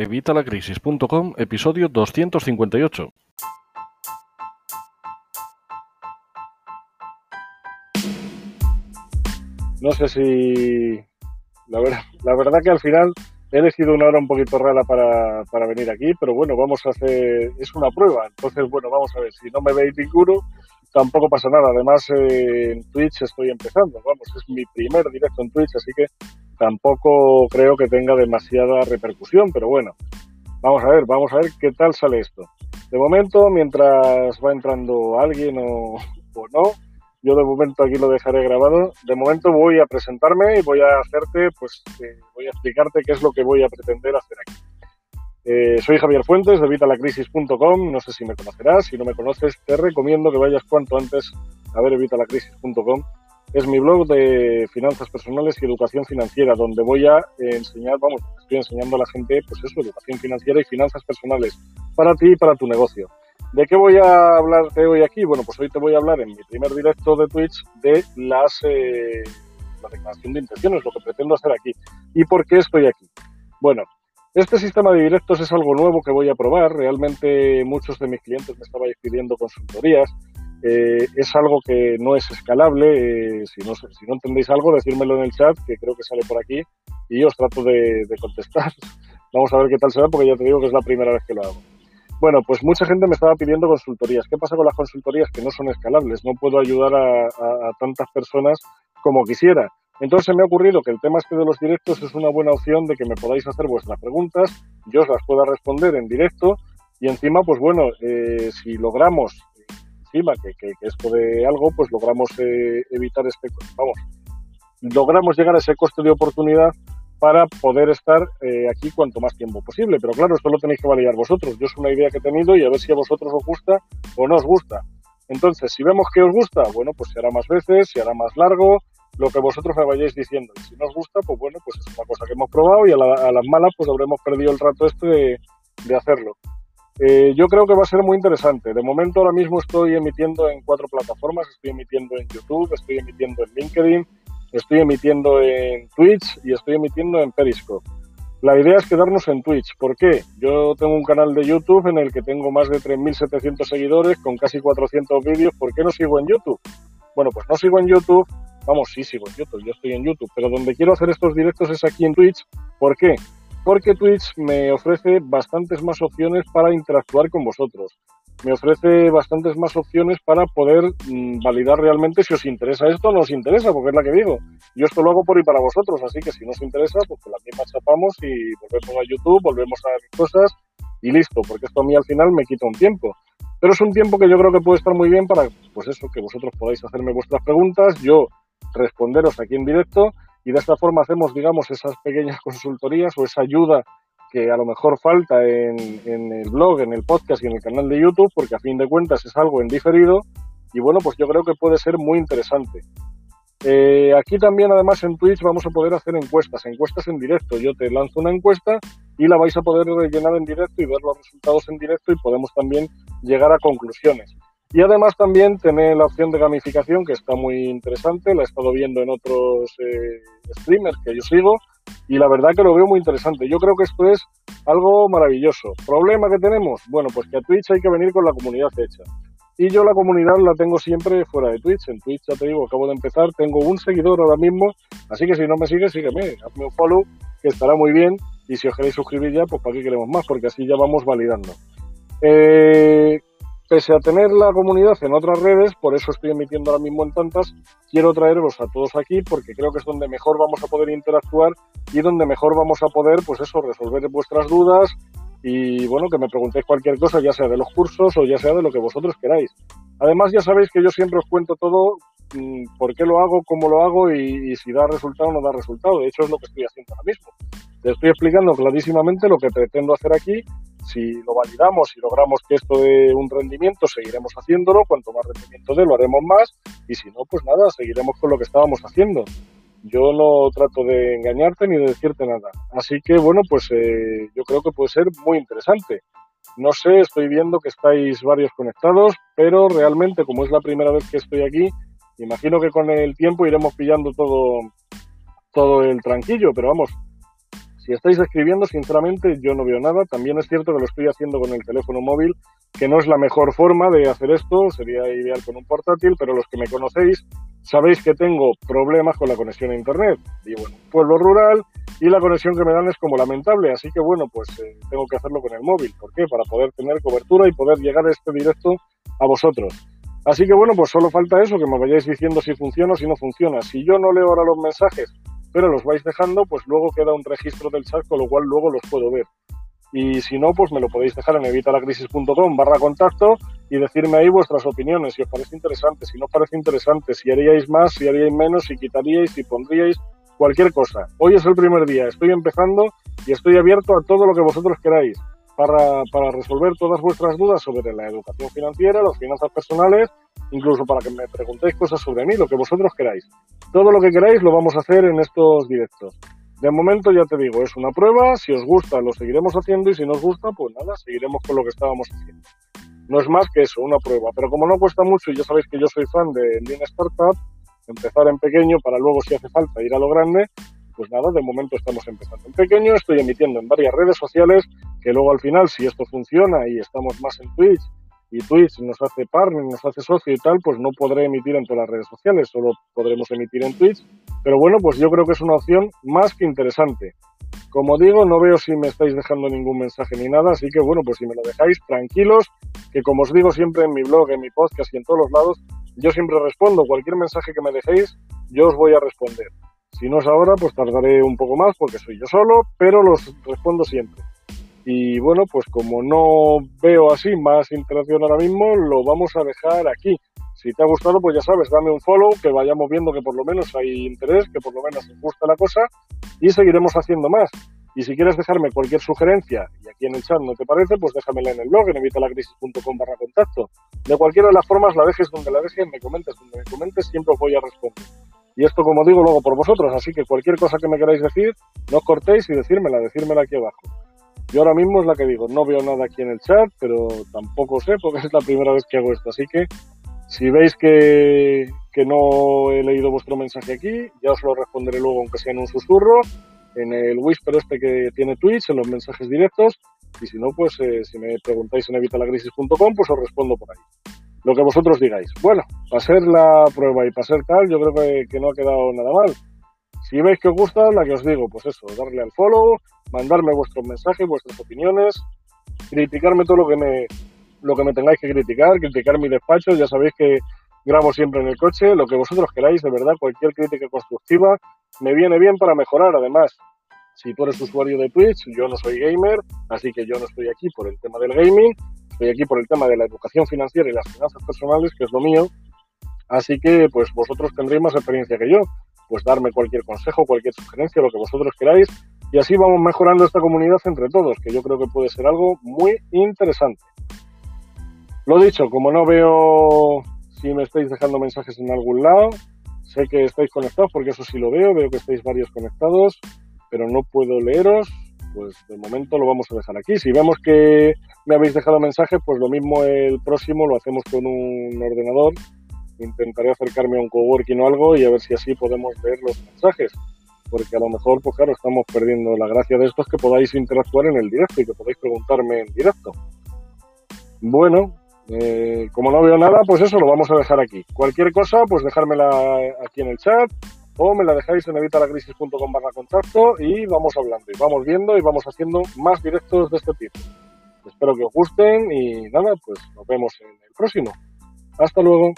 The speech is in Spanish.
Evitalacrisis.com, episodio 258. No sé si... La, ver- la verdad que al final he elegido una hora un poquito rara para, para venir aquí, pero bueno, vamos a hacer... Es una prueba, entonces bueno, vamos a ver. Si no me veis ninguno, tampoco pasa nada. Además, eh, en Twitch estoy empezando, vamos, es mi primer directo en Twitch, así que tampoco creo que tenga demasiada repercusión, pero bueno, vamos a ver, vamos a ver qué tal sale esto. De momento, mientras va entrando alguien o, o no, yo de momento aquí lo dejaré grabado. De momento voy a presentarme y voy a hacerte, pues, eh, voy a explicarte qué es lo que voy a pretender hacer aquí. Eh, soy Javier Fuentes de Evitalacrisis.com. No sé si me conocerás. Si no me conoces, te recomiendo que vayas cuanto antes a ver Evitalacrisis.com. Es mi blog de finanzas personales y educación financiera, donde voy a enseñar, vamos, estoy enseñando a la gente, pues eso, educación financiera y finanzas personales para ti y para tu negocio. ¿De qué voy a hablarte hoy aquí? Bueno, pues hoy te voy a hablar en mi primer directo de Twitch de las eh, la declaración de intenciones, lo que pretendo hacer aquí. ¿Y por qué estoy aquí? Bueno, este sistema de directos es algo nuevo que voy a probar. Realmente muchos de mis clientes me estaban pidiendo consultorías. Eh, es algo que no es escalable. Eh, si, no, si entendéis algo, decírmelo en el chat, que creo que sale por aquí, y os trato de, contestar. Vamos a ver qué tal será, porque ya te digo que es la primera vez que lo hago. Bueno, pues mucha gente me estaba pidiendo consultorías. ¿Qué pasa con las consultorías? Que no son escalables. No puedo ayudar a, tantas personas como quisiera. Entonces me ha ocurrido que el tema este de los directos es una buena opción de que me podáis hacer vuestras preguntas, yo os las pueda responder en directo y encima, pues bueno, eh, si logramos encima que, que, que, esto de algo, pues logramos eh, evitar este, vamos, logramos llegar a ese coste de oportunidad para poder estar eh, aquí cuanto más tiempo posible. Pero claro, esto lo tenéis que validar vosotros. Yo es una idea que he tenido y a ver si a vosotros os gusta o no os gusta. Entonces, si vemos que os gusta, bueno, pues se hará más veces, se hará más largo, lo que vosotros me vayáis diciendo. Y si no os gusta, pues bueno, pues es una cosa que hemos probado y a, la, las malas pues habremos perdido el rato este de, de hacerlo. Eh, yo creo que va a ser muy interesante. De momento ahora mismo estoy emitiendo en cuatro plataformas. Estoy emitiendo en YouTube, estoy emitiendo en LinkedIn, estoy emitiendo en Twitch y estoy emitiendo en Periscope. La idea es quedarnos en Twitch. ¿Por qué? Yo tengo un canal de YouTube en el que tengo más de 3.700 seguidores con casi 400 vídeos. ¿Por qué no sigo en YouTube? Bueno, pues no sigo en YouTube. Vamos, sí sigo en YouTube, yo estoy en YouTube. Pero donde quiero hacer estos directos es aquí en Twitch. ¿Por qué? Porque Twitch me ofrece bastantes más opciones para interactuar con vosotros. Me ofrece bastantes más opciones para poder mmm, validar realmente si os interesa esto o no os interesa, porque es la que digo. Yo esto lo hago por y para vosotros, así que si no os interesa, pues que la misma chapamos y volvemos a YouTube, volvemos a ver cosas y listo, porque esto a mí al final me quita un tiempo. Pero es un tiempo que yo creo que puede estar muy bien para, pues eso, que vosotros podáis hacerme vuestras preguntas, yo responderos aquí en directo y de esta forma hacemos, digamos, esas pequeñas consultorías o esa ayuda que a lo mejor falta en, en, el blog, en el podcast y en el canal de YouTube, porque a fin de cuentas es algo en diferido y bueno, pues yo creo que puede ser muy interesante. Eh, aquí también, además, en Twitch vamos a poder hacer encuestas, encuestas en directo. Yo te lanzo una encuesta y la vais a poder rellenar en directo y ver los resultados en directo y podemos también llegar a conclusiones. Y además también tener la opción de gamificación que está muy interesante, la he estado viendo en otros eh, streamers que yo sigo y la verdad que lo veo muy interesante. Yo creo que esto es algo maravilloso. ¿Problema que tenemos? Bueno, pues que a Twitch hay que venir con la comunidad hecha. Y yo la comunidad la tengo siempre fuera de Twitch. En Twitch, ya te digo, acabo de empezar, tengo un seguidor ahora mismo, así que si no me sigues, sígueme, hazme un follow, que estará muy bien. Y si os queréis suscribir ya, pues para qué queremos más, porque así ya vamos validando. Eh, pese a tener la comunidad en otras redes, por eso estoy emitiendo ahora mismo en tantas, quiero traeros a todos aquí porque creo que es donde mejor vamos a poder interactuar y donde mejor vamos a poder, pues eso, resolver vuestras dudas y bueno, que me preguntéis cualquier cosa, ya sea de los cursos o ya sea de lo que vosotros queráis. Además, ya sabéis que yo siempre os cuento todo, mmm, por qué lo hago, cómo lo hago y, y si da resultado o no da resultado. De hecho, es lo que estoy haciendo ahora mismo. Te estoy explicando clarísimamente lo que pretendo hacer aquí si lo validamos y logramos que esto dé un rendimiento, seguiremos haciéndolo. Cuanto más rendimiento dé, lo haremos más. Y si no, pues nada, seguiremos con lo que estábamos haciendo. Yo no trato de engañarte ni de decirte nada. Así que, bueno, pues eh, yo creo que puede ser muy interesante. No sé, estoy viendo que estáis varios conectados, pero realmente, como es la primera vez que estoy aquí, imagino que con el tiempo iremos pillando todo, todo el tranquillo. Pero vamos, Si estáis escribiendo, sinceramente, yo no veo nada. También es cierto que lo estoy haciendo con el teléfono móvil, que no es la mejor forma de hacer esto, sería ideal con un portátil, pero los que me conocéis sabéis que tengo problemas con la conexión a Internet. Vivo en un pueblo rural y la conexión que me dan es como lamentable, así que bueno, pues eh, tengo que hacerlo con el móvil. ¿Por qué? Para poder tener cobertura y poder llegar este directo a vosotros. Así que bueno, pues solo falta eso, que me vayáis diciendo si funciona o si no funciona. Si yo no leo ahora los mensajes pero los vais dejando, pues luego queda un registro del chat, con lo cual luego los puedo ver. Y si no, pues me lo podéis dejar en evitalacrisis.com barra contacto y decirme ahí vuestras opiniones, si os parece interesante, si no os parece interesante, si haríais más, si haríais menos, si quitaríais, si pondríais, cualquier cosa. Hoy es el primer día, estoy empezando y estoy abierto a todo lo que vosotros queráis para, resolver todas vuestras dudas sobre la educación financiera, las finanzas personales, incluso para que me preguntéis cosas sobre mí, lo que vosotros queráis. Todo lo que queráis lo vamos a hacer en estos directos. De momento ya te digo, es una prueba, si os gusta lo seguiremos haciendo y si no os gusta, pues nada, seguiremos con lo que estábamos haciendo. No es más que eso, una prueba, pero como no cuesta mucho y ya sabéis que yo soy fan de Lean Startup, empezar en pequeño para luego si hace falta ir a lo grande, pues nada, de momento estamos empezando en pequeño, estoy emitiendo en varias redes sociales, que luego al final si esto funciona y estamos más en Twitch y Twitch nos hace partner, nos hace socio y tal, pues no podré emitir en todas las redes sociales, solo podremos emitir en Twitch. Pero bueno, pues yo creo que es una opción más que interesante. Como digo, no veo si me estáis dejando ningún mensaje ni nada, así que bueno, pues si me lo dejáis, tranquilos, que como os digo siempre en mi blog, en mi podcast y en todos los lados, yo siempre respondo. Cualquier mensaje que me dejéis, yo os voy a responder. Si no es ahora, pues tardaré un poco más porque soy yo solo, pero los respondo siempre. Y bueno, pues como no veo así más interacción ahora mismo, lo vamos a dejar aquí. Si te ha gustado, pues ya sabes, dame un follow, que vayamos viendo que por lo menos hay interés, que por lo menos os gusta la cosa y seguiremos haciendo más. Y si quieres dejarme cualquier sugerencia, y aquí en el chat no te parece, pues déjamela en el blog, en evitalacrisis.com barra contacto. De cualquiera de las formas, la dejes donde la dejes, me comentes donde me comentes, siempre os voy a responder. Y esto, como digo, luego por vosotros, así que cualquier cosa que me queráis decir, no os cortéis y decírmela, decírmela aquí abajo. Yo ahora mismo es la que digo, no veo nada aquí en el chat, pero tampoco sé porque es la primera vez que hago esto. Así que si veis que, que no he leído vuestro mensaje aquí, ya os lo responderé luego, aunque sea en un susurro, en el whisper este que tiene Twitch, en los mensajes directos. Y si no, pues eh, si me preguntáis en evitalacrisis.com, pues os respondo por ahí. Lo que vosotros digáis. Bueno, para ser la prueba y para ser tal, yo creo que, que no ha quedado nada mal. Si veis que os gusta, la que os digo, pues eso, darle al follow, mandarme vuestros mensajes, vuestras opiniones, criticarme todo lo que me, lo que me tengáis que criticar, criticar mi despacho, ya sabéis que grabo siempre en el coche, lo que vosotros queráis, de verdad, cualquier crítica constructiva me viene bien para mejorar. Además, si tú eres usuario de Twitch, yo no soy gamer, así que yo no estoy aquí por el tema del gaming, estoy aquí por el tema de la educación financiera y las finanzas personales, que es lo mío. Así que, pues vosotros tendréis más experiencia que yo. Pues darme cualquier consejo, cualquier sugerencia, lo que vosotros queráis, y así vamos mejorando esta comunidad entre todos, que yo creo que puede ser algo muy interesante. Lo dicho, como no veo si me estáis dejando mensajes en algún lado, sé que estáis conectados porque eso sí lo veo, veo que estáis varios conectados, pero no puedo leeros, pues de momento lo vamos a dejar aquí. Si vemos que me habéis dejado mensajes, pues lo mismo el próximo lo hacemos con un ordenador. Intentaré acercarme a un coworking o algo y a ver si así podemos ver los mensajes porque a lo mejor, pues claro, estamos perdiendo la gracia de esto es que podáis interactuar en el directo y que podáis preguntarme en directo. Bueno, eh, como no veo nada, pues eso lo vamos a dejar aquí. Cualquier cosa, pues dejármela aquí en el chat o me la dejáis en evitalacrisis.com barra contacto y vamos hablando y vamos viendo y vamos haciendo más directos de este tipo. Espero que os gusten y nada, pues nos vemos en el próximo. Hasta luego.